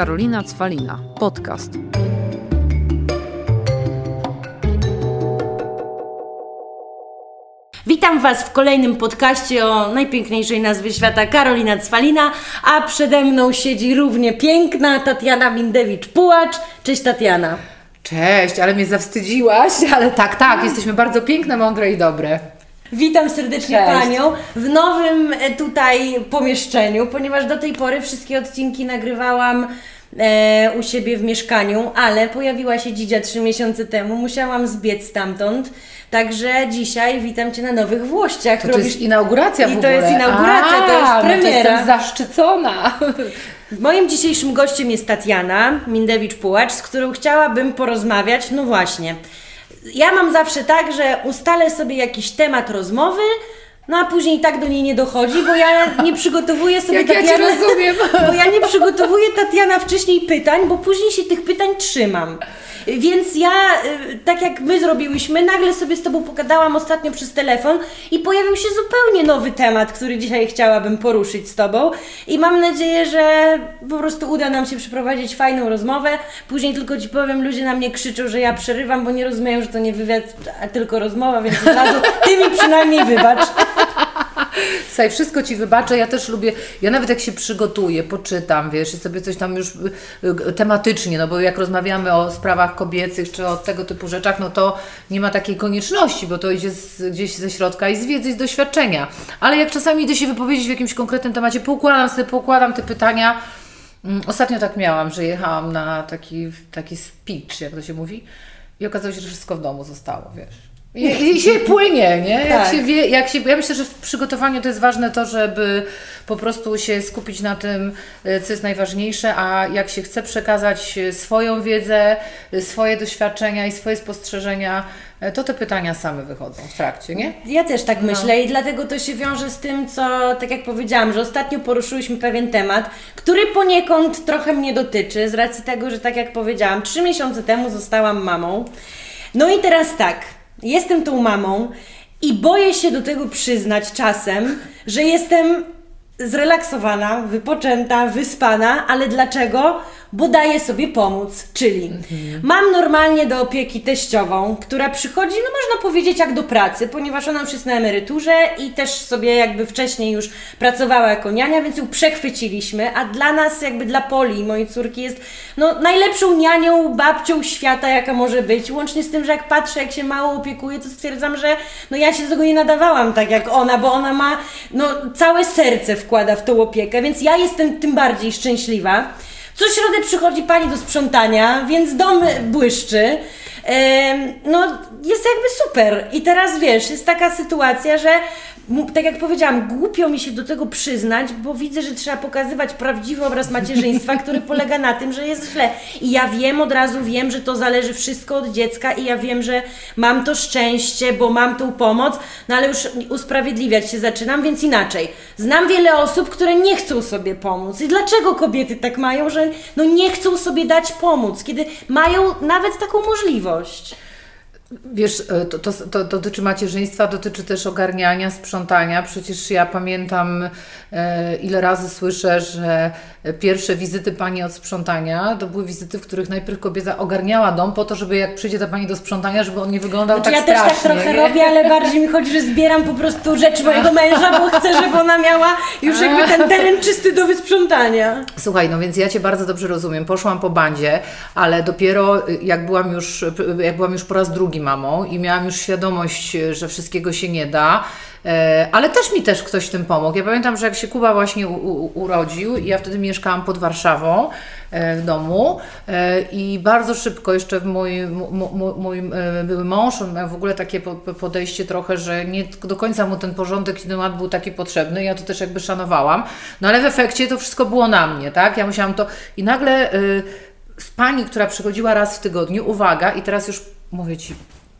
Karolina Cwalina. Podcast. Witam Was w kolejnym podcaście o najpiękniejszej nazwie świata Karolina Cwalina, a przede mną siedzi równie piękna Tatiana Mindewicz-Pułacz. Cześć Tatiana. Cześć, ale mnie zawstydziłaś, ale tak, tak, jesteśmy bardzo piękne, mądre i dobre. Witam serdecznie Cześć. Panią w nowym e, tutaj pomieszczeniu, ponieważ do tej pory wszystkie odcinki nagrywałam e, u siebie w mieszkaniu, ale pojawiła się dzidzia trzy miesiące temu, musiałam zbiec stamtąd, także dzisiaj witam Cię na Nowych Włościach. To, to jest inauguracja I w to ogóle. jest inauguracja, to jest A, No to premiera. jestem zaszczycona. Moim dzisiejszym gościem jest Tatiana Mindewicz-Pułacz, z którą chciałabym porozmawiać. No właśnie, ja mam zawsze tak, że ustalę sobie jakiś temat rozmowy, no a później i tak do niej nie dochodzi, bo ja nie przygotowuję sobie Jak ja Cię Tatiana, rozumiem. bo ja nie przygotowuję Tatiana wcześniej pytań, bo później się tych pytań trzymam. Więc ja, y, tak jak my zrobiłyśmy, nagle sobie z Tobą pogadałam ostatnio przez telefon i pojawił się zupełnie nowy temat, który dzisiaj chciałabym poruszyć z Tobą i mam nadzieję, że po prostu uda nam się przeprowadzić fajną rozmowę. Później tylko Ci powiem, ludzie na mnie krzyczą, że ja przerywam, bo nie rozumieją, że to nie wywiad, a tylko rozmowa, więc od razu Ty mi przynajmniej wybacz. Słuchaj, wszystko Ci wybaczę, ja też lubię, ja nawet jak się przygotuję, poczytam, wiesz, i sobie coś tam już y, tematycznie, no bo jak rozmawiamy o sprawach kobiecych, czy o tego typu rzeczach, no to nie ma takiej konieczności, bo to idzie z, gdzieś ze środka i z wiedzy, i z doświadczenia. Ale jak czasami idę się wypowiedzieć w jakimś konkretnym temacie, poukładam sobie, poukładam te pytania, Mm, Ostatnio tak miałam, że jechałam na taki, taki speech, jak to się mówi, i okazało się, że wszystko w domu zostało, wiesz. I, i się płynie, nie? Jak Tak. się wie, jak się, ja myślę, że w przygotowaniu to jest ważne to, żeby po prostu się skupić na tym, e, co jest najważniejsze, a jak się chce przekazać e, swoją wiedzę, e, swoje doświadczenia i swoje spostrzeżenia, to te pytania same wychodzą w trakcie, nie? Ja też tak myślę i dlatego to się wiąże z tym, co, tak jak powiedziałam, że ostatnio poruszyłyśmy pewien temat, który poniekąd trochę mnie dotyczy, z racji tego, że tak jak powiedziałam, trzy miesiące temu zostałam mamą. No i teraz tak, jestem tą mamą i boję się do tego przyznać czasem, że jestem zrelaksowana, wypoczęta, wyspana, ale dlaczego? Bo daję sobie pomóc, czyli mam normalnie do opieki teściową, która przychodzi, no można powiedzieć jak do pracy, ponieważ ona już jest na emeryturze i też sobie jakby wcześniej już pracowała jako niania, więc ją przechwyciliśmy, a dla nas jakby dla Poli, mojej córki jest no najlepszą nianią, babcią świata jaka może być, łącznie z tym, że jak patrzę jak się mało opiekuje, to stwierdzam, że no ja się do tego nie nadawałam tak jak ona, bo ona ma no całe serce wkłada w tą opiekę, więc ja jestem tym bardziej szczęśliwa. Co środę przychodzi pani do sprzątania, więc dom błyszczy. No, jest jakby super. I teraz wiesz, jest taka sytuacja, że tak jak powiedziałam, głupio mi się do tego przyznać, bo widzę, że trzeba pokazywać prawdziwy obraz macierzyństwa, który polega na tym, że jest źle. I ja wiem, od razu wiem, że to zależy wszystko od dziecka i ja wiem, że mam to szczęście, bo mam tą pomoc, no ale już usprawiedliwiać się zaczynam, więc inaczej. Znam wiele osób, które nie chcą sobie pomóc. I dlaczego kobiety tak mają, że no nie chcą sobie dać pomóc, kiedy mają nawet taką możliwość? Wiesz, e, to, to, to dotyczy macierzyństwa, dotyczy też ogarniania, sprzątania. Przecież ja pamiętam, e, ile razy słyszę, że pierwsze wizyty pani od sprzątania to były wizyty, w których najpierw kobieta ogarniała dom po to, żeby jak przyjdzie ta pani do sprzątania, żeby on nie wyglądał Znaczy tak ja też strasznie. tak trochę robię, ale bardziej mi chodzi, że zbieram po prostu rzeczy mojego męża, bo chcę, żeby ona miała już jakby ten teren czysty do wysprzątania. Słuchaj, no więc ja Cię bardzo dobrze rozumiem. Poszłam po bandzie, ale dopiero y, jak byłam już, y, jak byłam już po raz drugi mamą i miałam już świadomość, y, że wszystkiego się nie da, e, ale też mi też ktoś tym pomógł. Ja pamiętam, że jak się Kuba właśnie u, u, urodził i ja wtedy mieszkałam pod Warszawą e, w domu e, i bardzo szybko jeszcze mój, mój, mój e, były mąż, on miał w ogóle takie po- po- podejście trochę, że nie do końca mu ten porządek i ten ład był taki potrzebny, ja to też jakby szanowałam, no ale w efekcie to wszystko było na mnie, tak? Ja musiałam to i nagle y, z pani, która przychodziła raz w tygodniu, uwaga, i teraz już mówię Ci,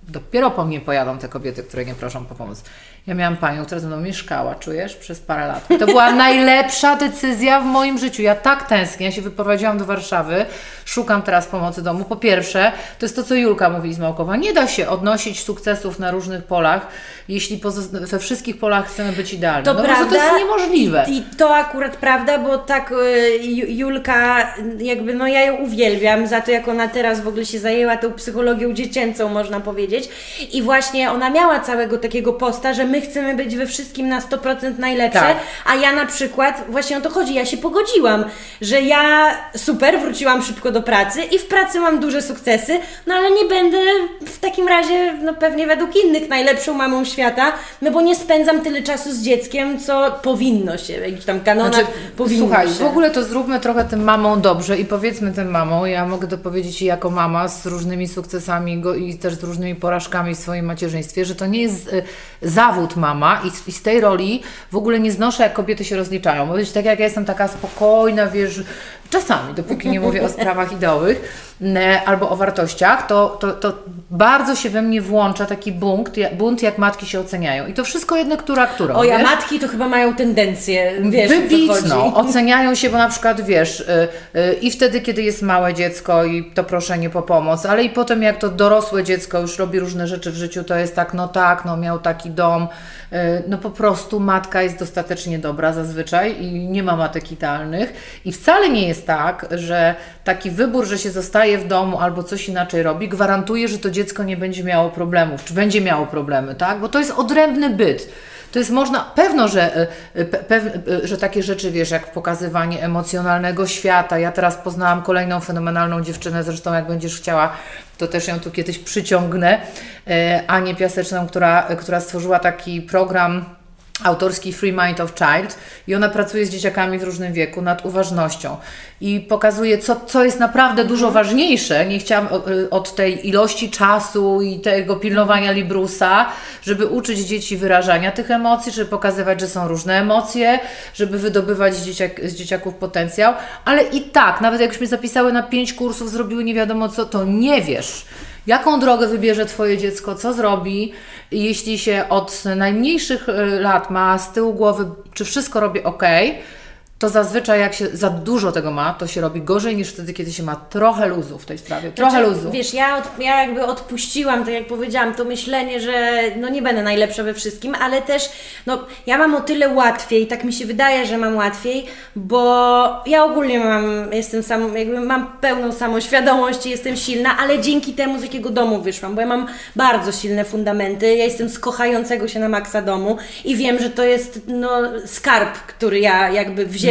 dopiero po mnie pojadą te kobiety, które nie proszą po pomoc. Ja miałam panią, która ze mną mieszkała, czujesz, przez parę lat. To była najlepsza decyzja w moim życiu. Ja tak tęsknię. Ja się wyprowadziłam do Warszawy, szukam teraz pomocy domu. Po pierwsze, to jest to, co Julka mówi z Małkowa. Nie da się odnosić sukcesów na różnych polach, jeśli we wszystkich polach chcemy być idealni. To no, prawda. To jest niemożliwe. I to akurat prawda, bo tak y, Julka, jakby, no ja ją uwielbiam za to, jak ona teraz w ogóle się zajęła tą psychologią dziecięcą, można powiedzieć. I właśnie ona miała całego takiego posta, że my chcemy być we wszystkim na 100% najlepsze, Tak. a ja na przykład, właśnie o to chodzi, ja się pogodziłam, że ja super, wróciłam szybko do pracy i w pracy mam duże sukcesy, no ale nie będę w takim razie, no pewnie według innych najlepszą mamą świata, no bo nie spędzam tyle czasu z dzieckiem, co powinno się, w jakichś tam kanonach Znaczy, powinno słuchaj, się. w ogóle to zróbmy trochę tym mamą dobrze i powiedzmy tym mamą, ja mogę to powiedzieć i jako mama z różnymi sukcesami go, i też z różnymi porażkami w swoim macierzyństwie, że to nie jest y, zawód mama i z, i z tej roli w ogóle nie znoszę, jak kobiety się rozliczają. Bo wiecie, tak jak ja jestem taka spokojna, wiesz, czasami, dopóki nie mówię o sprawach ideowych albo o wartościach, to, to, to bardzo się we mnie włącza taki bunt, jak, bunt, jak matki się oceniają. I to wszystko jedno, która, którą. O ja, wiesz? matki to chyba mają tendencję, wiesz, o co Wybitną. chodzi. Oceniają się, bo na przykład wiesz, y, y, i wtedy, kiedy jest małe dziecko i to proszenie po pomoc, ale i potem, jak to dorosłe dziecko już robi różne rzeczy w życiu, to jest tak, no tak, no miał taki dom. y, No po prostu matka jest dostatecznie dobra zazwyczaj i nie ma matek idealnych. I wcale nie jest tak, że taki wybór, że się zostaje w domu albo coś inaczej robi, gwarantuje, że to dziecko nie będzie miało problemów, czy będzie miało problemy, tak? Bo to jest odrębny byt. To jest można, pewno, że, y, pe, pew- y, że takie rzeczy, wiesz, jak pokazywanie emocjonalnego świata. Ja teraz poznałam kolejną fenomenalną dziewczynę, zresztą jak będziesz chciała, to też ją tu kiedyś przyciągnę, e, Anię Piaseczną, która, która stworzyła taki program autorski Free Mind of Child i ona pracuje z dzieciakami w różnym wieku nad uważnością i pokazuje, co, co jest naprawdę dużo ważniejsze. Nie chciałam y, od tej ilości czasu i tego pilnowania Librusa, żeby uczyć dzieci wyrażania tych emocji, żeby pokazywać, że są różne emocje, żeby wydobywać z, dzieciak, z dzieciaków potencjał, ale i tak, nawet jakbyśmy zapisały na pięć kursów, zrobiły nie wiadomo co, to nie wiesz. Jaką drogę wybierze Twoje dziecko, co zrobi, jeśli się od najmniejszych y, lat ma z tyłu głowy, czy wszystko robię ok, to zazwyczaj jak się za dużo tego ma, to się robi gorzej niż wtedy, kiedy się ma trochę luzu w tej sprawie. Trochę Znaczy, luzu. Wiesz, ja, od, ja jakby odpuściłam, tak jak powiedziałam, to myślenie, że no nie będę najlepsza we wszystkim, ale też no ja mam o tyle łatwiej, tak mi się wydaje, że mam łatwiej, bo ja ogólnie mam, jestem sam, jakby mam pełną samoświadomość i jestem silna, ale dzięki temu z jakiego domu wyszłam, bo ja mam bardzo silne fundamenty, ja jestem z kochającego się na maksa domu i wiem, że to jest no skarb, który ja jakby wzięłam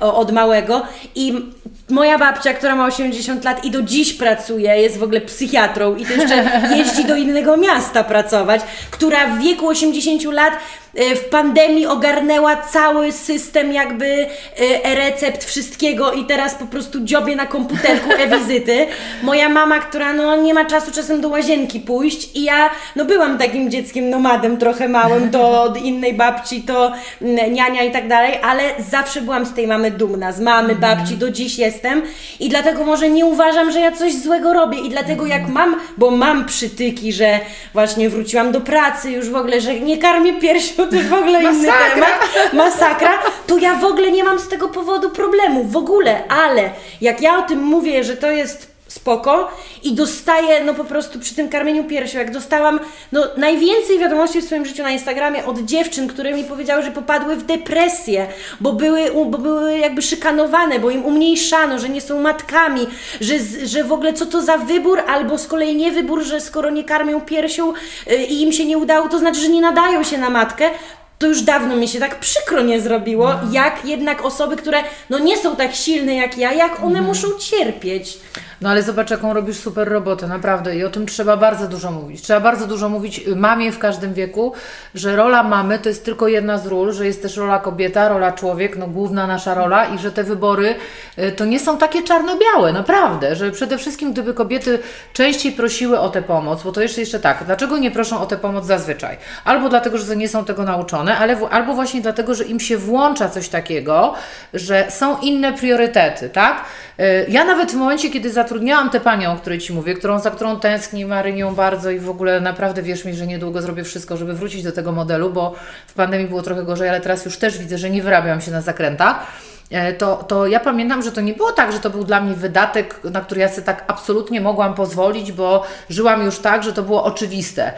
o, od małego i moja babcia, która ma 80 lat i do dziś pracuje, jest w ogóle psychiatrą i to jeszcze jeździ do innego miasta pracować, która w wieku 80 lat e, w pandemii ogarnęła cały system jakby e, e-recept wszystkiego i teraz po prostu dziobie na komputerku e-wizyty. Moja mama, która no nie ma czasu czasem do łazienki pójść i ja no byłam takim dzieckiem nomadem trochę małym, to od innej babci, to mm, niania i tak dalej, ale zawsze byłam z tej mamy dumna, z mamy, babci, do dziś jestem i dlatego może nie uważam, że ja coś złego robię i dlatego jak mam, bo mam przytyki, że właśnie wróciłam do pracy już w ogóle, że nie karmię piersią, to w ogóle inny Masakra. temat, masakra, to ja w ogóle nie mam z tego powodu problemu, w ogóle, ale jak ja o tym mówię, że to jest spoko i dostaję, no po prostu przy tym karmieniu piersią, jak dostałam, no najwięcej wiadomości w swoim życiu na Instagramie od dziewczyn, które mi powiedziały, że popadły w depresję, bo były, bo były jakby szykanowane, bo im umniejszano, że nie są matkami, że, że w ogóle co to za wybór, albo z kolei nie wybór, że skoro nie karmią piersią y, i im się nie udało, to znaczy, że nie nadają się na matkę, to już dawno mi się tak przykro nie zrobiło, jak jednak osoby, które no nie są tak silne jak ja, jak one muszą cierpieć. No ale zobacz, jaką robisz super robotę, naprawdę. I o tym trzeba bardzo dużo mówić. Trzeba bardzo dużo mówić y, mamie w każdym wieku, że rola mamy to jest tylko jedna z ról, że jest też rola kobieta, rola człowiek, no główna nasza rola i że te wybory y, to nie są takie czarno-białe, naprawdę. Że przede wszystkim, gdyby kobiety częściej prosiły o tę pomoc, bo to jeszcze jeszcze tak, dlaczego nie proszą o tę pomoc zazwyczaj? Albo dlatego, że nie są tego nauczone, ale w, albo właśnie dlatego, że im się włącza coś takiego, że są inne priorytety, tak? Y, ja nawet w momencie, kiedy zatrudniałam tę panią, o której Ci mówię, którą, za którą tęskni Marynią bardzo i w ogóle naprawdę wierz mi, że niedługo zrobię wszystko, żeby wrócić do tego modelu, bo w pandemii było trochę gorzej, ale teraz już też widzę, że nie wyrabiam się na zakrętach e, to, to ja pamiętam, że to nie było tak, że to był dla mnie wydatek, na który ja sobie tak absolutnie mogłam pozwolić, bo żyłam już tak, że to było oczywiste.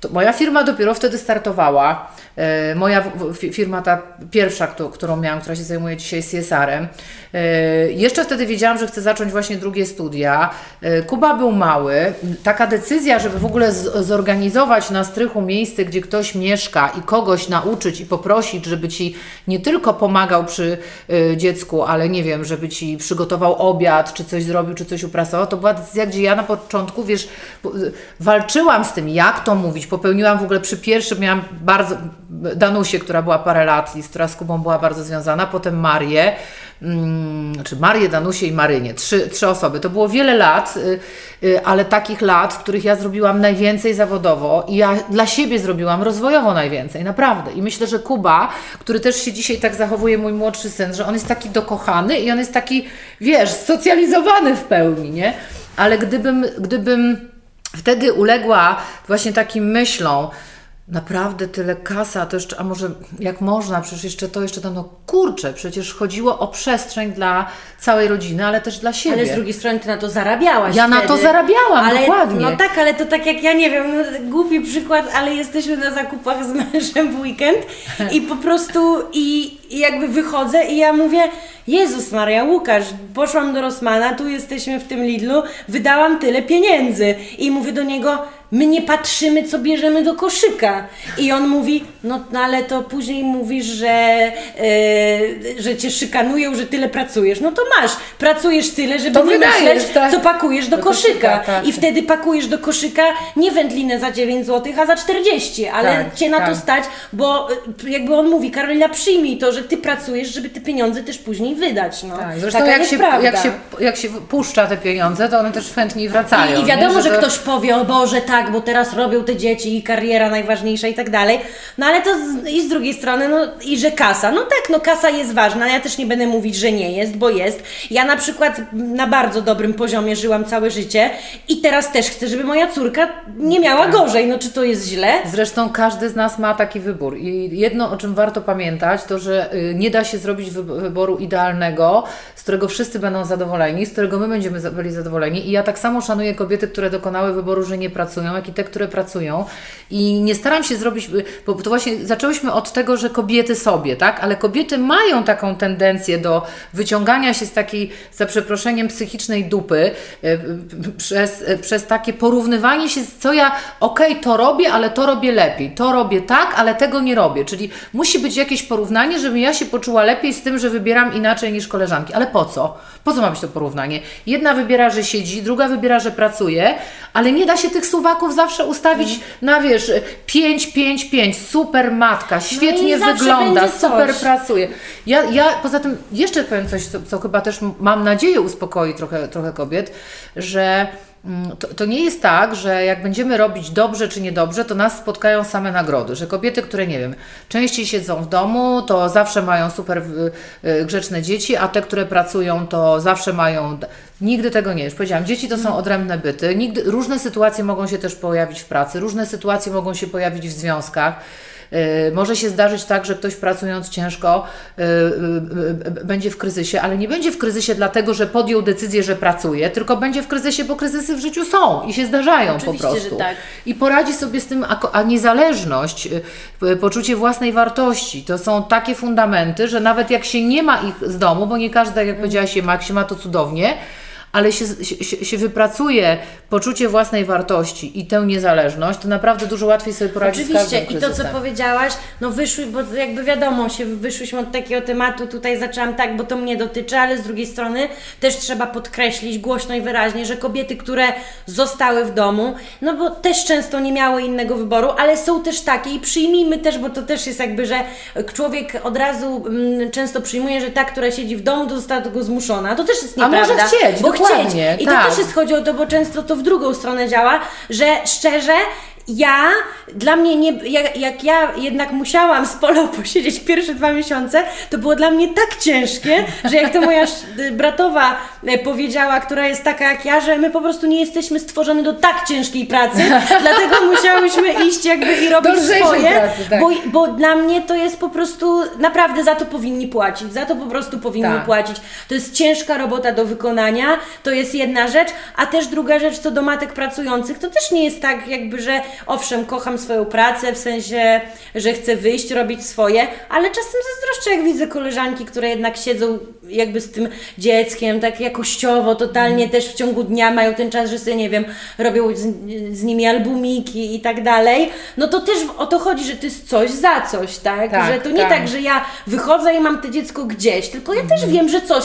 To moja firma dopiero wtedy startowała. E, moja firma, ta pierwsza, którą miałam, która się zajmuje dzisiaj CSR-em. E, jeszcze wtedy wiedziałam, że chcę zacząć właśnie drugie studia. E, Kuba był mały. Taka decyzja, żeby w ogóle zorganizować na strychu miejsce, gdzie ktoś mieszka i kogoś nauczyć i poprosić, żeby ci nie tylko pomagał przy dziecku, ale nie wiem, żeby ci przygotował obiad, czy coś zrobił, czy coś uprasował, to była decyzja, gdzie ja na początku, wiesz, walczyłam z tym, jak to mówić. Popełniłam w ogóle przy pierwszym, miałam bardzo Danusię, która była parę lat i która z Kubą była bardzo związana, potem Marię, mm, czy Marię, Danusię i Marynię, trzy, trzy osoby. To było wiele lat, y, y, ale takich lat, w których ja zrobiłam najwięcej zawodowo i ja dla siebie zrobiłam rozwojowo najwięcej, naprawdę. I myślę, że Kuba, który też się dzisiaj tak zachowuje, mój młodszy syn, że on jest taki dokochany i on jest taki, wiesz, socjalizowany w pełni, nie? Ale gdybym, gdybym wtedy uległa właśnie takim myślom, naprawdę tyle kasa, to jeszcze, a może jak można, przecież jeszcze to, jeszcze tam, no kurczę, przecież chodziło o przestrzeń dla całej rodziny, ale też dla siebie. Ale z drugiej strony Ty na to zarabiałaś Ja wtedy. na to zarabiałam, ale, dokładnie. No tak, ale to tak jak ja nie wiem, no, głupi przykład, ale jesteśmy na zakupach z mężem w weekend i po prostu i, i jakby wychodzę i ja mówię, Jezus Maria, Łukasz, poszłam do Rosmana, tu jesteśmy w tym Lidlu, wydałam tyle pieniędzy i mówię do niego, my nie patrzymy, co bierzemy do koszyka. I on mówi, no, no ale to później mówisz, że, yy, że cię szykanują, że tyle pracujesz. No to masz, pracujesz tyle, żeby To nie wydajesz, myśleć, tak. co pakujesz do, Do koszyka. koszyka, tak. I wtedy pakujesz do koszyka nie wędlinę za 9 zł, a za 40, ale Tak, cię na to tak. stać, bo y, jakby on mówi, Karolina, przyjmij to, że ty pracujesz, żeby te pieniądze też później wydać. No. Tak, zresztą Taka jak jest się, prawda. jak, się, jak się puszcza te pieniądze, to one też chętniej wracają. I, I wiadomo, nie? że, to- ktoś powie, o Boże, tak, bo teraz robią te dzieci i kariera najważniejsza i tak dalej. No ale to z, i z drugiej strony, no i że kasa. No tak, no kasa jest ważna. Ja też nie będę mówić, że nie jest, bo jest. Ja na przykład na bardzo dobrym poziomie żyłam całe życie i teraz też chcę, żeby moja córka nie miała Tak. gorzej. No czy to jest źle? Zresztą każdy z nas ma taki wybór. I jedno, o czym warto pamiętać, to że y, nie da się zrobić wy- wyboru idealnego, z którego wszyscy będą zadowoleni, z którego my będziemy byli zadowoleni. I ja tak samo szanuję kobiety, które dokonały wyboru, że nie pracują, jak i te, które pracują. I nie staram się zrobić, bo to właśnie zaczęłyśmy od tego, że kobiety sobie, tak? Ale kobiety mają taką tendencję do wyciągania się z takiej, za przeproszeniem, psychicznej dupy y, przez, y, przez takie porównywanie się, co ja, okej, to robię, ale to robię lepiej, to robię tak, ale tego nie robię. Czyli musi być jakieś porównanie, żebym ja się poczuła lepiej z tym, że wybieram inaczej niż koleżanki. Ale po co? Po co ma być to porównanie? Jedna wybiera, że siedzi, druga wybiera, że pracuje, ale nie da się tych suwaków zawsze ustawić Mhm. na, wiesz, 5, 5, 5, super matka, świetnie No wygląda, super pracuje. Ja, ja poza tym jeszcze powiem coś, co, co chyba też mam nadzieję uspokoi trochę, trochę kobiet, że mm, to, to nie jest tak, że jak będziemy robić dobrze czy niedobrze, to nas spotkają same nagrody. Że kobiety, które nie wiem, częściej siedzą w domu, to zawsze mają super y, y, grzeczne dzieci, a te, które pracują, to zawsze mają. Nigdy tego nie jest. Powiedziałam, dzieci to są odrębne byty. Nigdy, różne sytuacje mogą się też pojawić w pracy, różne sytuacje mogą się pojawić w związkach. Y, Może się zdarzyć tak, że ktoś pracując ciężko y, y, będzie w kryzysie, ale nie będzie w kryzysie dlatego, że podjął decyzję, że pracuje, tylko będzie w kryzysie, bo kryzysy w życiu są i się zdarzają Oczywiście, po prostu. tak. I poradzi sobie z tym, a, niezależność, poczucie własnej wartości, to są takie fundamenty, że nawet jak się nie ma ich z domu, bo nie każdy, tak jak powiedziałaś, się ma, jak się ma to cudownie, ale się, się, się wypracuje poczucie własnej wartości i tę niezależność, to naprawdę dużo łatwiej sobie poradzić Oczywiście i to, co powiedziałaś, no wyszły, bo jakby wiadomo, się wyszłyśmy od takiego tematu, tutaj zaczęłam tak, bo to mnie dotyczy, ale z drugiej strony też trzeba podkreślić głośno i wyraźnie, że kobiety, które zostały w domu, no bo też często nie miały innego wyboru, ale są też takie i przyjmijmy też, bo to też jest jakby, że człowiek od razu mm, często przyjmuje, że ta, która siedzi w domu, to została do tego zmuszona. To też jest A może nieprawda. chcieć, bo dokładnie, chcieć. I tak. to też jest chodzi o to, bo często to w drugą stronę działa, że szczerze ja, dla mnie nie, jak, jak ja jednak musiałam z Polą posiedzieć pierwsze dwa miesiące, to było dla mnie tak ciężkie, że jak to moja sz- bratowa e, powiedziała, która jest taka jak ja, że my po prostu nie jesteśmy stworzone do tak ciężkiej pracy, dlatego musiałyśmy iść jakby i robić Do swoje, pracy, tak. bo, bo dla mnie to jest po prostu, naprawdę za to powinni płacić, za to po prostu powinni Tak. płacić. To jest ciężka robota do wykonania, to jest jedna rzecz, a też druga rzecz co do matek pracujących, to też nie jest tak jakby, że owszem, kocham swoją pracę, w sensie, że chcę wyjść, robić swoje, ale czasem zazdroszczę, jak widzę koleżanki, które jednak siedzą jakby z tym dzieckiem, tak jakościowo, totalnie Mhm. też w ciągu dnia mają ten czas, że sobie, nie wiem, robią z, z nimi albumiki i tak dalej, no to też o to chodzi, że to jest coś za coś, tak? Tak, że to nie tak. tak, że ja wychodzę i mam to dziecko gdzieś, tylko ja też wiem, że coś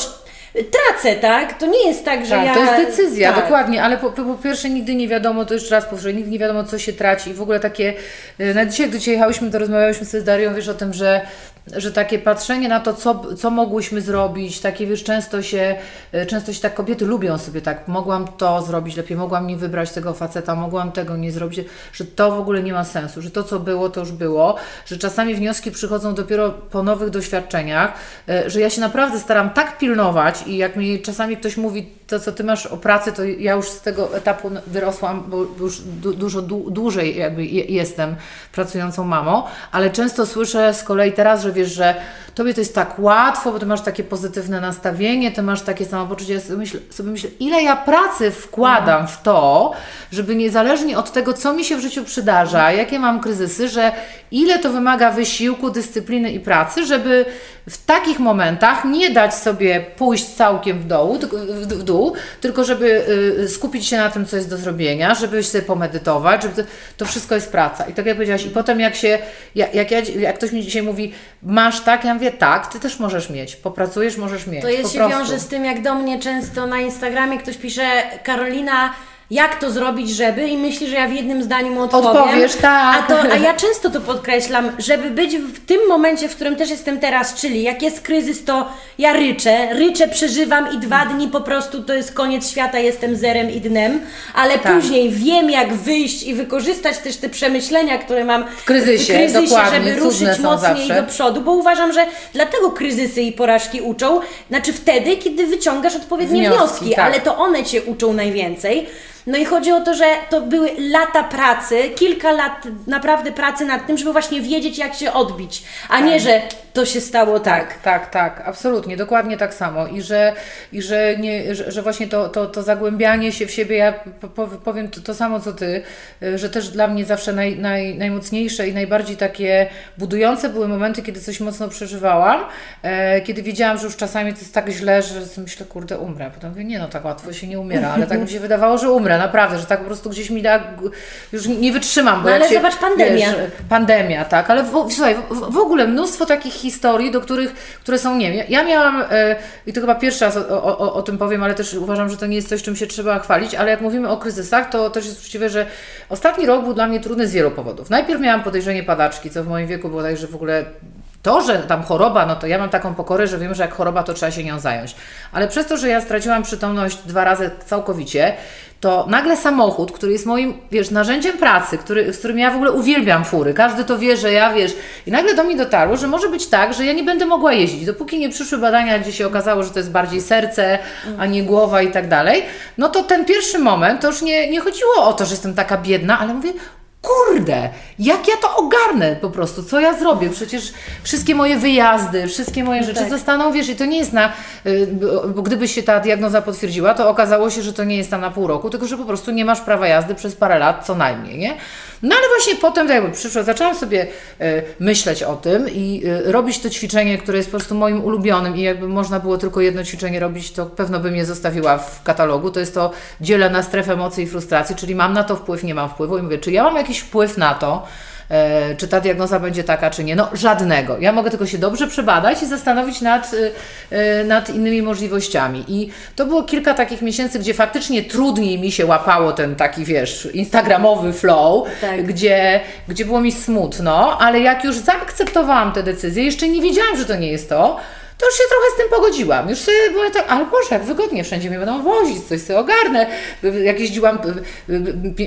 tracę, tak? To nie jest tak, że Tak, ja... to jest decyzja, tak. dokładnie, ale po, po, pierwsze nigdy nie wiadomo, to jeszcze raz powtórzę, nigdy nie wiadomo, co się traci i w ogóle takie, y, nawet dzisiaj, gdy dzisiaj jechałyśmy, to rozmawiałyśmy sobie z Darią, wiesz, o tym, że, że takie patrzenie na to, co, co mogłyśmy zrobić, takie, wiesz, często się, y, często się tak kobiety lubią sobie tak, mogłam to zrobić lepiej, mogłam nie wybrać tego faceta, mogłam tego nie zrobić, że to w ogóle nie ma sensu, że to, co było, to już było, że czasami wnioski przychodzą dopiero po nowych doświadczeniach, y, że ja się naprawdę staram tak pilnować i jak mi czasami ktoś mówi, to co ty masz o pracy, to ja już z tego etapu wyrosłam, bo już du dużo dłu- dłużej jakby je jestem pracującą mamą, ale często słyszę z kolei teraz, że wiesz, że tobie to jest tak łatwo, bo ty masz takie pozytywne nastawienie, ty masz takie samopoczucie, ja sobie myślę, sobie myślę ile ja pracy wkładam w to, żeby niezależnie od tego, co mi się w życiu przydarza, jakie mam kryzysy, że ile to wymaga wysiłku, dyscypliny i pracy, żeby w takich momentach nie dać sobie pójść całkiem w, dołu, w, dół, tylko żeby y, skupić się na tym, co jest do zrobienia, żeby sobie pomedytować, żeby to, to wszystko jest praca. I tak jak powiedziałaś, i potem jak się, jak, jak, ja, jak ktoś mi dzisiaj mówi, masz tak, ja mówię tak, ty też możesz mieć, popracujesz, możesz mieć. To jest się prostu. wiąże z tym, jak do mnie często na Instagramie ktoś pisze Karolina, jak to zrobić, żeby i myśli, że ja w jednym zdaniu mu odpowiem. Odpowiesz, tak. A, to, a ja często to podkreślam, żeby być w tym momencie, w którym też jestem teraz, czyli jak jest kryzys, to ja ryczę, ryczę, przeżywam i dwa dni po prostu to jest koniec świata, jestem zerem i dnem, ale Tak. później wiem, jak wyjść i wykorzystać też te przemyślenia, które mam w kryzysie, dokładnie, żeby cudne ruszyć mocniej zawsze. do przodu, bo uważam, że dlatego kryzysy i porażki uczą, znaczy wtedy, kiedy wyciągasz odpowiednie Wnioski, wnioski, tak. ale to one Cię uczą najwięcej. No i chodzi o to, że to były lata pracy, kilka lat naprawdę pracy nad tym, żeby właśnie wiedzieć, jak się odbić, a nie, że to się stało tak. Tak, tak, absolutnie, dokładnie tak samo. I że, i że, nie, że, że właśnie to, to, to zagłębianie się w siebie, ja po- po- powiem to, to samo co Ty, y, że też dla mnie zawsze naj, naj, najmocniejsze i najbardziej takie budujące były momenty, kiedy coś mocno przeżywałam, e, kiedy wiedziałam, że już czasami to jest tak źle, że myślę, kurde, umrę. Potem mówię, nie no, tak łatwo się nie umiera, ale tak mi się wydawało, że umrę, naprawdę, że tak po prostu gdzieś mi da, już nie wytrzymam. Bo No ale się, zobacz, pandemia. Wiesz, pandemia, tak, ale w, słuchaj, w, w ogóle mnóstwo takich historii, do których, które są, nie ja- miałam, e, i to chyba pierwszy raz o, o, o, o tym powiem, ale też uważam, że to nie jest coś, czym się trzeba chwalić, ale jak mówimy o kryzysach, to też jest uczciwe, że ostatni rok był dla mnie trudny z wielu powodów. Najpierw miałam podejrzenie padaczki, co w moim wieku było tak, że w ogóle to, że tam choroba, no to ja mam taką pokorę, że wiem, że jak choroba, to trzeba się nią zająć. Ale przez to, że ja straciłam przytomność dwa razy całkowicie, to nagle samochód, który jest moim, wiesz, narzędziem pracy, który, z którym ja w ogóle uwielbiam fury, każdy to wie, że ja, wiesz, i nagle do mnie dotarło, że może być tak, że ja nie będę mogła jeździć, dopóki nie przyszły badania, gdzie się okazało, że to jest bardziej serce, a nie głowa i tak dalej, no to ten pierwszy moment, to już nie, nie chodziło o to, że jestem taka biedna, ale mówię, kurde, jak ja to ogarnę po prostu, co ja zrobię? Przecież wszystkie moje wyjazdy, wszystkie moje rzeczy tak. zostaną, wiesz, i to nie jest na, y, bo- bo gdyby się ta diagnoza potwierdziła, to okazało się, że to nie jest tam na pół roku, tylko że po prostu nie masz prawa jazdy przez parę lat co najmniej, nie? No ale właśnie potem tak jakby przyszło, zaczęłam sobie y, myśleć o tym i y, robić to ćwiczenie, które jest po prostu moim ulubionym i jakby można było tylko jedno ćwiczenie robić, to pewno bym je zostawiła w katalogu, to jest to dzielę na strefę mocy i frustracji, czyli mam na to wpływ, nie mam wpływu i mówię, czy ja mam jakiś wpływ na to, e, czy ta diagnoza będzie taka, czy nie. No żadnego. Ja mogę tylko się dobrze przebadać i zastanowić nad, y, y, nad innymi możliwościami. I to było kilka takich miesięcy, gdzie faktycznie trudniej mi się łapało ten taki, wiesz, instagramowy flow, Tak. gdzie, gdzie było mi smutno, ale jak już zaakceptowałam te decyzje, jeszcze nie wiedziałam, że to nie jest to, to już się trochę z tym pogodziłam. Już sobie mówię tak, ale Boże, jak wygodnie, wszędzie mnie będą wozić, coś sobie ogarnę. Jak jeździłam,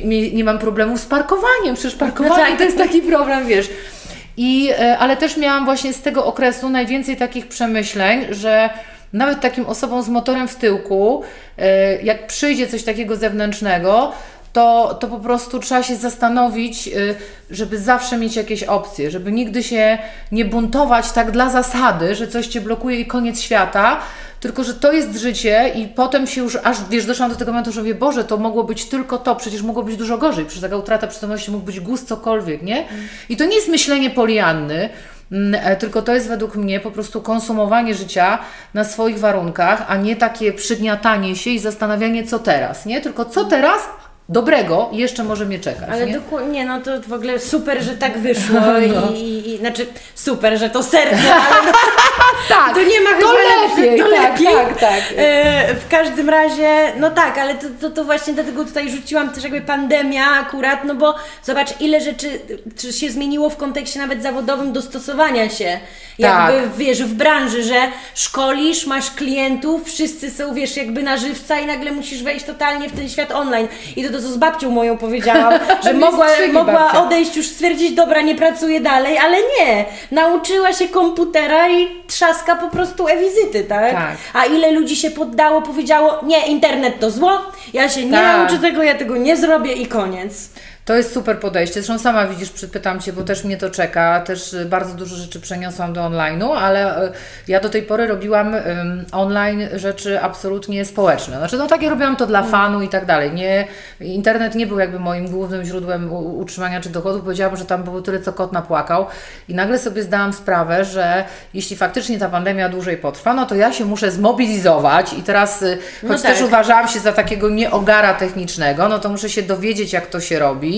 nie, nie mam problemu z parkowaniem, przecież parkowanie No tak. to jest taki problem, wiesz. I, e, ale też miałam właśnie z tego okresu najwięcej takich przemyśleń, że nawet takim osobom z motorem w tyłku, e, jak przyjdzie coś takiego zewnętrznego, to, to po prostu trzeba się zastanowić, y, żeby zawsze mieć jakieś opcje, żeby nigdy się nie buntować tak dla zasady, że coś cię blokuje i koniec świata, tylko że to jest życie i potem się już aż, wiesz, doszłam do tego momentu, że mówię, Boże, to mogło być tylko to, przecież mogło być dużo gorzej, przecież taka utrata przytomności mógł być gust cokolwiek, nie? I to nie jest myślenie polianny, mm, e, tylko to jest według mnie po prostu konsumowanie życia na swoich warunkach, a nie takie przygniatanie się i zastanawianie, co teraz, nie? Tylko co teraz, dobrego jeszcze może mnie czekać. Ale nie? dokładnie, no to w ogóle super, że tak wyszło no. i, i, znaczy super, że to serce, ale tak, to nie ma to chyba lepiej, to tak, lepiej. tak, tak. E, w każdym razie, no tak, ale to, to, to właśnie dlatego tutaj rzuciłam też jakby pandemia akurat, no bo zobacz ile rzeczy czy się zmieniło w kontekście nawet zawodowym dostosowania się, Tak. jakby wiesz, w branży, że szkolisz, masz klientów, wszyscy są wiesz jakby na żywca i nagle musisz wejść totalnie w ten świat online i to to, co z babcią moją powiedziałam, że mogła, mogła babcia. odejść już, stwierdzić, dobra, nie pracuję dalej, ale nie. Nauczyła się komputera i po prostu e-wizyty, tak? Tak. A ile ludzi się poddało, powiedziało, nie, internet to zło, ja się nie Tak. nauczę tego, ja tego nie zrobię i koniec. To jest super podejście. Zresztą sama widzisz, pytam Cię, bo też mnie to czeka. Też y, bardzo dużo rzeczy przeniosłam do online'u, ale y, ja do tej pory robiłam online rzeczy absolutnie społeczne. Znaczy, no takie robiłam to dla fanu i tak dalej. Nie, internet nie był jakby moim głównym źródłem utrzymania czy dochodu. Powiedziałabym, że tam było tyle, co kot napłakał. I nagle sobie zdałam sprawę, że jeśli faktycznie ta pandemia dłużej potrwa, no to ja się muszę zmobilizować i teraz, y, No choć tak. też uważałam się za takiego nieogara technicznego, no to muszę się dowiedzieć, jak to się robi,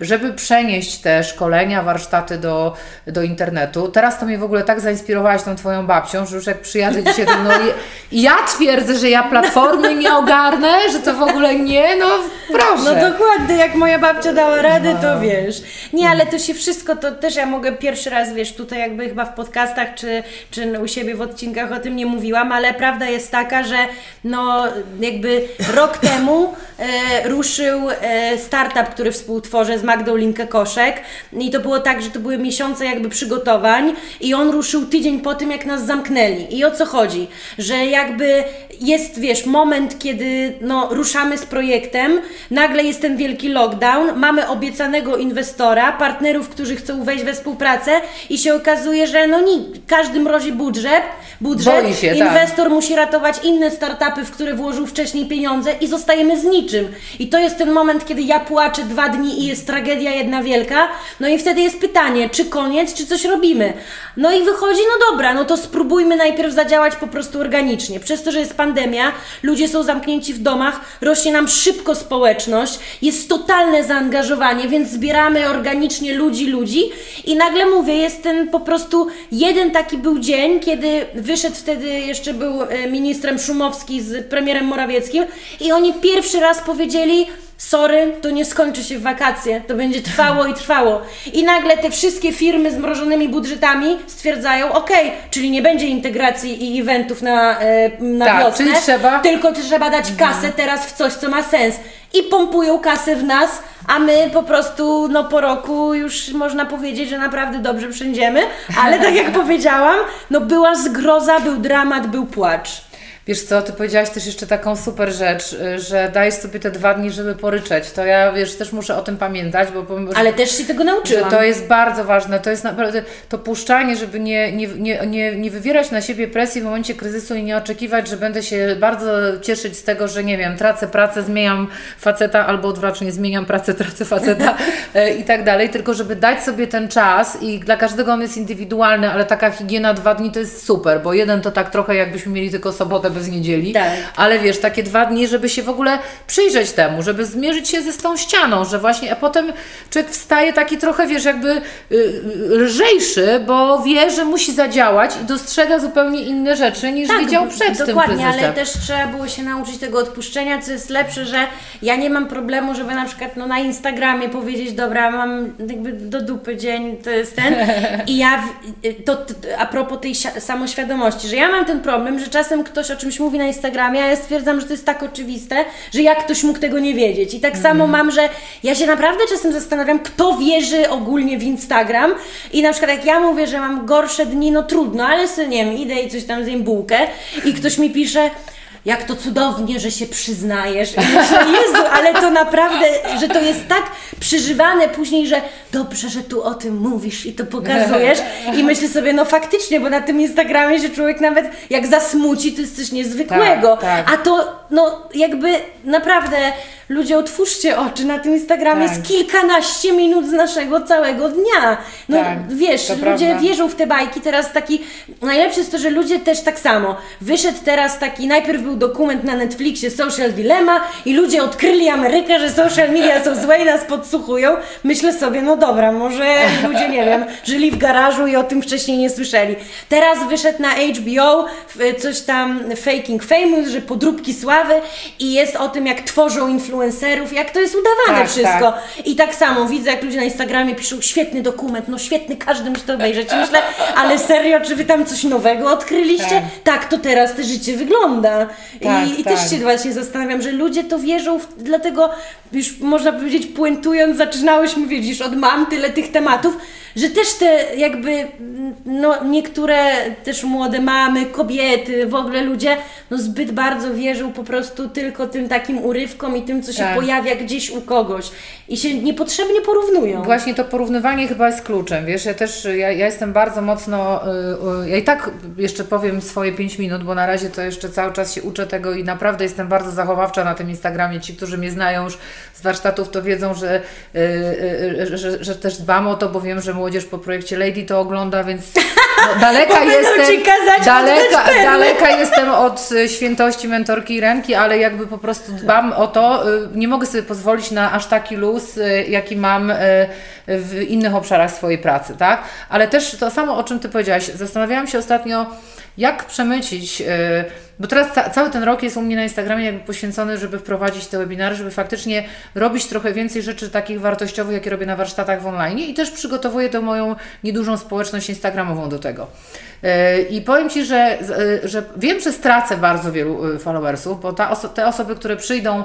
żeby przenieść te szkolenia, warsztaty do, do internetu. Teraz to mnie w ogóle tak zainspirowałaś tą Twoją babcią, że już jak przyjadę dzisiaj, to no i- ja twierdzę, że ja platformy nie ogarnę, że to w ogóle nie, no proszę. No dokładnie, jak moja babcia dała radę, to wiesz. Nie, ale to się wszystko, to też ja mogę pierwszy raz, wiesz, tutaj jakby chyba w podcastach, czy, czy u siebie w odcinkach o tym nie mówiłam, ale prawda jest taka, że no jakby rok temu e, ruszył e, startup, który współtworzę z Magdą Linkę Koszek i to było tak, że to były miesiące jakby przygotowań i on ruszył tydzień po tym, jak nas zamknęli. I o co chodzi? Że jakby jest, wiesz, moment, kiedy no, ruszamy z projektem, nagle jest ten wielki lockdown, mamy obiecanego inwestora, partnerów, którzy chcą wejść we współpracę i się okazuje, że no ni- każdy mrozi budżet, budżet się, tak. inwestor musi ratować inne startupy, w które włożył wcześniej pieniądze i zostajemy z niczym. I to jest ten moment, kiedy ja płaczę dwa dni i jest tragedia jedna wielka, no i wtedy jest pytanie, czy koniec, czy coś robimy. No i wychodzi, no dobra, no to spróbujmy najpierw zadziałać po prostu organicznie. Przez to, że jest pandemia, ludzie są zamknięci w domach, rośnie nam szybko społeczność, jest totalne zaangażowanie, więc zbieramy organicznie ludzi, ludzi i nagle mówię, jest ten po prostu jeden taki był dzień, kiedy wyszedł wtedy, jeszcze był e, ministrem Szumowski z premierem Morawieckim i oni pierwszy raz powiedzieli, sorry, to nie skończy się w wakacje, to będzie trwało i trwało. I nagle te wszystkie firmy z mrożonymi budżetami stwierdzają, okej, czyli nie będzie integracji i eventów na, e, na Tak, wiosnę, czyli trzeba- tylko trzeba dać kasę teraz w coś, co ma sens. I pompują kasę w nas, a my po prostu no po roku już można powiedzieć, że naprawdę dobrze wszędziemy, ale tak jak powiedziałam, no była zgroza, był dramat, był płacz. Wiesz co, Ty powiedziałaś też jeszcze taką super rzecz, y, że dajesz sobie te dwa dni, żeby poryczeć. To ja, wiesz, też muszę o tym pamiętać, bo... Ale też się tego nauczyłam. to jest bardzo ważne, to jest naprawdę to puszczanie, żeby nie, nie, nie, nie, nie wywierać na siebie presji w momencie kryzysu i nie oczekiwać, że będę się bardzo cieszyć z tego, że nie wiem, tracę pracę, zmieniam faceta albo odwrotnie, zmieniam pracę, tracę faceta e, i tak dalej, tylko żeby dać sobie ten czas i dla każdego on jest indywidualny, ale taka higiena dwa dni to jest super, bo jeden to tak trochę jakbyśmy mieli tylko sobotę wodę z niedzieli, Tak. ale wiesz, takie dwa dni, żeby się w ogóle przyjrzeć temu, żeby zmierzyć się ze z tą ścianą, że właśnie, a potem człowiek wstaje taki trochę, wiesz, jakby y, y, lżejszy, bo wie, że musi zadziałać i dostrzega zupełnie inne rzeczy niż widział przed tym dokładnie, ale też trzeba było się nauczyć tego odpuszczenia, co jest lepsze, że ja nie mam problemu, żeby na przykład no, na Instagramie powiedzieć, dobra, mam jakby do dupy dzień, to jest ten i ja, w, to, to a propos tej samoświadomości, że ja mam ten problem, że czasem ktoś o czymś mówi na Instagramie, a ja stwierdzam, że to jest tak oczywiste, że jak ktoś mógł tego nie wiedzieć i tak samo Mhm. mam, że ja się naprawdę czasem zastanawiam, kto wierzy ogólnie w Instagram i na przykład jak ja mówię, że mam gorsze dni, no trudno, ale sobie, nie wiem, idę i coś tam zjem bułkę i ktoś mi pisze, jak to cudownie, że się przyznajesz. I myślę, Jezu, ale to naprawdę, że to jest tak przeżywane później, że dobrze, że tu o tym mówisz i to pokazujesz. I myślę sobie, no faktycznie, bo na tym Instagramie się człowiek nawet jak zasmuci, to jest coś niezwykłego. Tak, tak. A to, no jakby naprawdę ludzie otwórzcie oczy, na tym Instagramie Tak. jest kilkanaście minut z naszego całego dnia. No Tak, wiesz, ludzie prawda. wierzą w te bajki, teraz taki, najlepsze jest to, że ludzie też tak samo, wyszedł teraz taki, najpierw był dokument na Netflixie Social Dilemma i ludzie odkryli Amerykę, że social media są złe i nas podsłuchują, myślę sobie, no dobra, może ludzie, nie wiem, żyli w garażu i o tym wcześniej nie słyszeli. Teraz wyszedł na HBO coś tam Faking Famous, że podróbki sławy i jest o tym, jak tworzą influencerów, jak to jest udawane Tak, wszystko. tak. I tak samo widzę, jak ludzie na Instagramie piszą świetny dokument, no świetny, każdy musi to obejrzeć. Myślę, ale serio, czy wy tam coś nowego odkryliście? Tak, to teraz te życie wygląda. Tak, I, i tak. też się właśnie zastanawiam, że ludzie to wierzą, w, dlatego już można powiedzieć puentując, zaczynałyśmy, widzisz, od mam tyle tych tematów, że też te jakby, no niektóre też młode mamy, kobiety, w ogóle ludzie, no zbyt bardzo wierzą po prostu tylko tym takim urywkom i tym, co się Tak. pojawia gdzieś u kogoś i się niepotrzebnie porównują. Właśnie to porównywanie chyba jest kluczem, wiesz, ja też, ja, ja jestem bardzo mocno, y, y, ja i tak jeszcze powiem swoje 5 minut, bo na razie to jeszcze cały czas się uczę tego i naprawdę jestem bardzo zachowawcza na tym Instagramie. Ci, którzy mnie znają już z warsztatów, to wiedzą, że, y, y, że, że też dbam o to, bo wiem, że młodzież po projekcie Lady to ogląda, więc no, daleka jestem, daleka, daleka jestem od y, świętości mentorki Irenki, ale jakby po prostu dbam o to, y, nie mogę sobie pozwolić na aż taki luz, y, jaki mam w innych obszarach swojej pracy, tak? Ale też to samo, o czym Ty powiedziałaś, zastanawiałam się ostatnio, jak przemycić, bo teraz ca cały ten rok jest u mnie na Instagramie jakby poświęcony, żeby wprowadzić te webinary, żeby faktycznie robić trochę więcej rzeczy takich wartościowych, jakie robię na warsztatach w online i też przygotowuję moją niedużą społeczność instagramową do tego. Y, I powiem Ci, że, y, że wiem, że stracę bardzo wielu y, followersów, bo oso te osoby, które przyjdą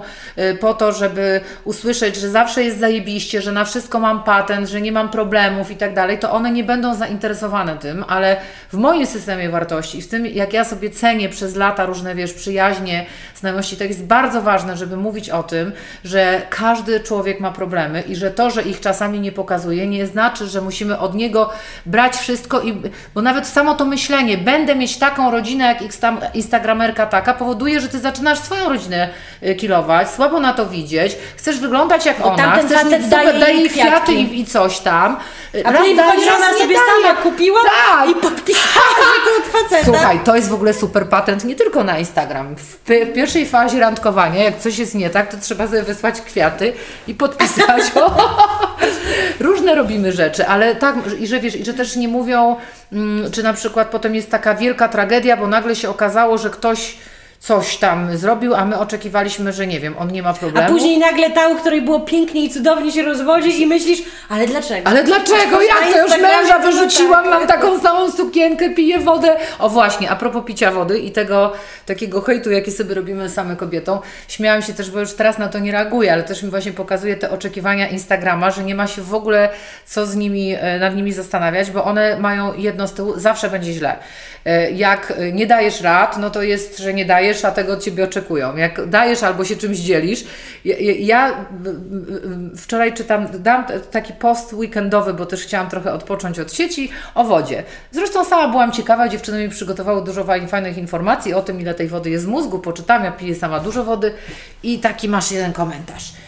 po to, żeby usłyszeć, że zawsze jest zajebiście, że na wszystko mam patent, że nie mam problemów i tak dalej, to one nie będą zainteresowane tym, ale w moim systemie wartości w tym, jak ja sobie cenię przez lata różne, wiesz, przyjaźnie, znajomości, to jest bardzo ważne, żeby mówić o tym, że każdy człowiek ma problemy i że to, że ich czasami nie pokazuje, nie znaczy, że musimy od niego brać wszystko i, bo nawet samo to myślenie, będę mieć taką rodzinę jak instagramerka taka, powoduje, że Ty zaczynasz swoją rodzinę y, kilować, słabo na to widzieć, chcesz wyglądać jak ona, tamten chcesz facet daje super, daje jej kwiaty i, i coś tam. A Raz daje, raz ona sobie daje. sama kupiła Tak. i podpisała, to od faceta. Słuchaj, to jest w ogóle super patent nie tylko na Instagram. W, w pierwszej fazie randkowania, jak coś jest nie tak, to trzeba sobie wysłać kwiaty i podpisać. Różne robimy rzeczy, ale tak, i że wiesz, i że też nie mówią, mm, czy na przykład potem jest taka wielka tragedia, bo nagle się okazało, że ktoś coś tam zrobił, a my oczekiwaliśmy, że nie wiem, on nie ma A problemu. później nagle ta, u której było pięknie i cudownie się rozwodzi i myślisz, ale dlaczego? Ale dlaczego? Jak to już męża wyrzuciłam, tak. mam taką samą sukienkę, piję wodę. O właśnie, a propos picia wody i tego takiego hejtu, jaki sobie robimy same kobietą, śmiałam się też, bo już teraz na to nie reaguję, ale też mi właśnie pokazuje te oczekiwania Instagrama, że nie ma się w ogóle co z nimi, e, nad nimi zastanawiać, bo one mają jedno z tyłu, zawsze będzie źle. E, Jak nie dajesz rad, no to jest, że nie dajesz, a tego od Ciebie oczekują. Jak dajesz albo się czymś dzielisz. Ja, wczoraj czytam, dam taki post weekendowy, bo też chciałam trochę odpocząć od sieci, o wodzie. Zresztą sama byłam ciekawa, dziewczyny mi przygotowały dużo fajnych informacji o tym, ile tej wody jest w mózgu, poczytam, ja piję sama dużo wody i taki masz jeden komentarz.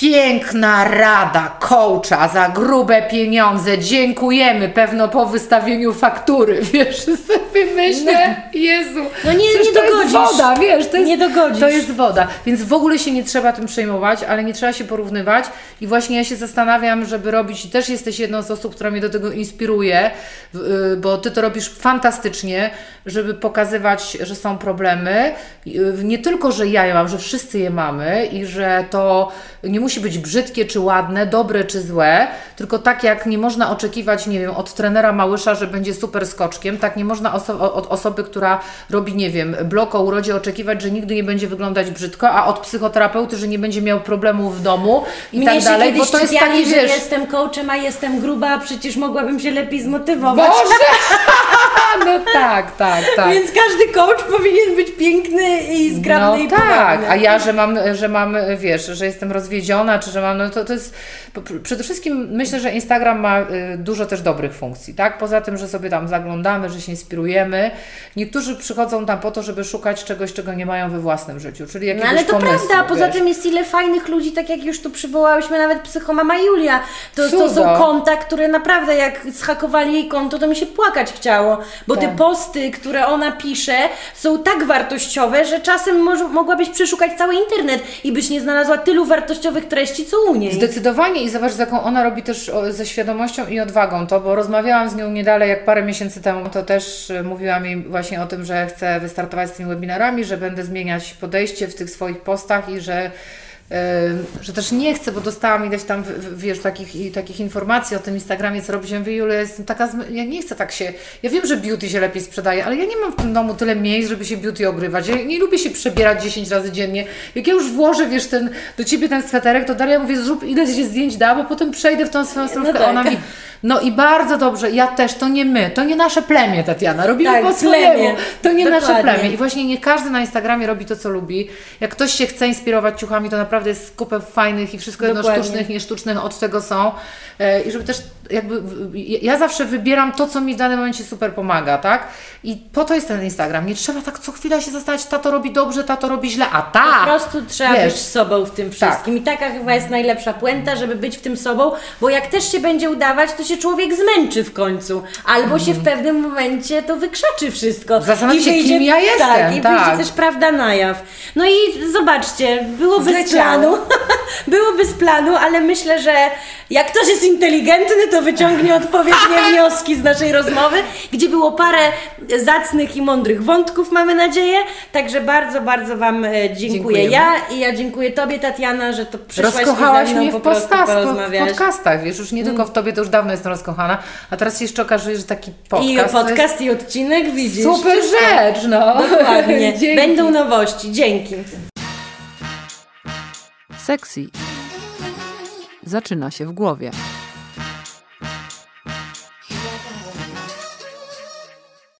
Piękna rada coacha za grube pieniądze. Dziękujemy pewno po wystawieniu faktury. Wiesz, sobie myślę, Jezu. No nie- nie to jest dogodzisz. woda, wiesz, to jest, Nie dogodzisz. to jest woda. Więc w ogóle się nie trzeba tym przejmować, ale nie trzeba się porównywać. I właśnie ja się zastanawiam, żeby robić, i też jesteś jedną z osób, która mnie do tego inspiruje, y, bo Ty to robisz fantastycznie, żeby pokazywać, że są problemy. Y, Nie tylko, że ja je mam, że wszyscy je mamy i że to nie musi być brzydkie czy ładne, dobre czy złe, tylko tak jak nie można oczekiwać, nie wiem, od trenera Małysza, że będzie super skoczkiem, tak nie można oso- od osoby, która robi, nie wiem, blok o urodzie oczekiwać, że nigdy nie będzie wyglądać brzydko, a od psychoterapeuty, że nie będzie miał problemów w domu i Mnie tak dalej, bo to jest taki, że wiesz... jestem coachem, a jestem gruba, a przecież mogłabym się lepiej zmotywować. Boże! no tak, tak, tak. Więc każdy coach powinien być piękny i zgrabny no i tak, a ja, że mam, że mam, wiesz, że jestem rozwiedziona, czy że mam, no to, to jest, przede wszystkim myślę, że Instagram ma y, dużo też dobrych funkcji, tak? Poza tym, że sobie tam zaglądamy, że się inspirujemy. Niektórzy przychodzą tam po to, żeby szukać czegoś, czego nie mają we własnym życiu, czyli No jakiegoś ale to pomysłu, prawda, poza wiesz. tym jest ile fajnych ludzi, tak jak już tu przywołałyśmy, nawet psychomama Julia. To, to są konta, które naprawdę jak zhakowali jej konto, to mi się płakać chciało, bo te Tak. posty, które ona pisze, są tak wartościowe, że czasem moż, mogłabyś przeszukać cały internet i byś nie znalazła tylu wartościowych treści, co u niej. Zdecydowanie i zobacz, jaką ona robi też ze świadomością i odwagą to, bo rozmawiałam z nią nie dalej jak parę miesięcy temu, to też e, mówiła mi właśnie o tym, że chcę wystartować z tymi webinarami, że będę zmieniać podejście w tych swoich postach i że że też nie chcę, bo dostałam ileś tam, wiesz, takich, takich informacji o tym Instagramie, co robić. Ja mówię, Julia, jestem taka, ja nie chcę tak się, ja wiem, że beauty się lepiej sprzedaje, ale ja nie mam w tym domu tyle miejsc, żeby się beauty ogrywać. Ja nie lubię się przebierać 10 razy dziennie. Jak ja już włożę, wiesz, ten, do Ciebie ten sweterek, to Daria mówi, zrób ile się zdjęć da, bo potem przejdę w tą swoją stronę. tak. Ona mi, no i bardzo dobrze, ja też, to nie my, to nie nasze plemię, Tatiana, robimy Tak, po swojemu, to nie nasze Dokładnie. plemię. I właśnie nie każdy na Instagramie robi to, co lubi. Jak ktoś się chce inspirować ciuchami, to naprawdę jest kupę fajnych i wszystko jedno sztucznych, niesztucznych od tego są. E, I żeby też jakby, ja zawsze wybieram to, co mi w danym momencie super pomaga, tak? I po to jest ten Instagram. Nie trzeba tak co chwila się zastanawiać, ta to robi dobrze, ta to robi źle, a ta... Po prostu trzeba wiesz. być sobą w tym wszystkim. I taka chyba jest najlepsza puenta, żeby być w tym sobą, bo jak też się będzie udawać, to się człowiek zmęczy w końcu. Albo się w pewnym momencie to wykrzaczy wszystko. Zastanowi I się, wyjdzie- kim ja jestem, Tak, i tak. wyjdzie też prawda na jaw. No i zobaczcie, byłoby z planu, byłoby z planu, ale myślę, że jak ktoś jest inteligentny, to wyciągnie odpowiednie wnioski z naszej rozmowy, gdzie było parę zacnych i mądrych wątków, mamy nadzieję. Także bardzo, bardzo Wam e, dziękuję. Dziękujemy. Ja i ja dziękuję Tobie, Tatiana, że to przyszłaś Rozkochałaś i ze mną mnie po w prostu postas, po, porozmawiałaś. podcastach, wiesz, już nie tylko w Tobie, to już dawno jestem rozkochana, a teraz się jeszcze okazuje, że taki podcast I to jest podcast, i odcinek, widzisz. super rzecz, no. Dokładnie. Dzięki. Będą nowości. Dzięki. Sexy zaczyna się w głowie.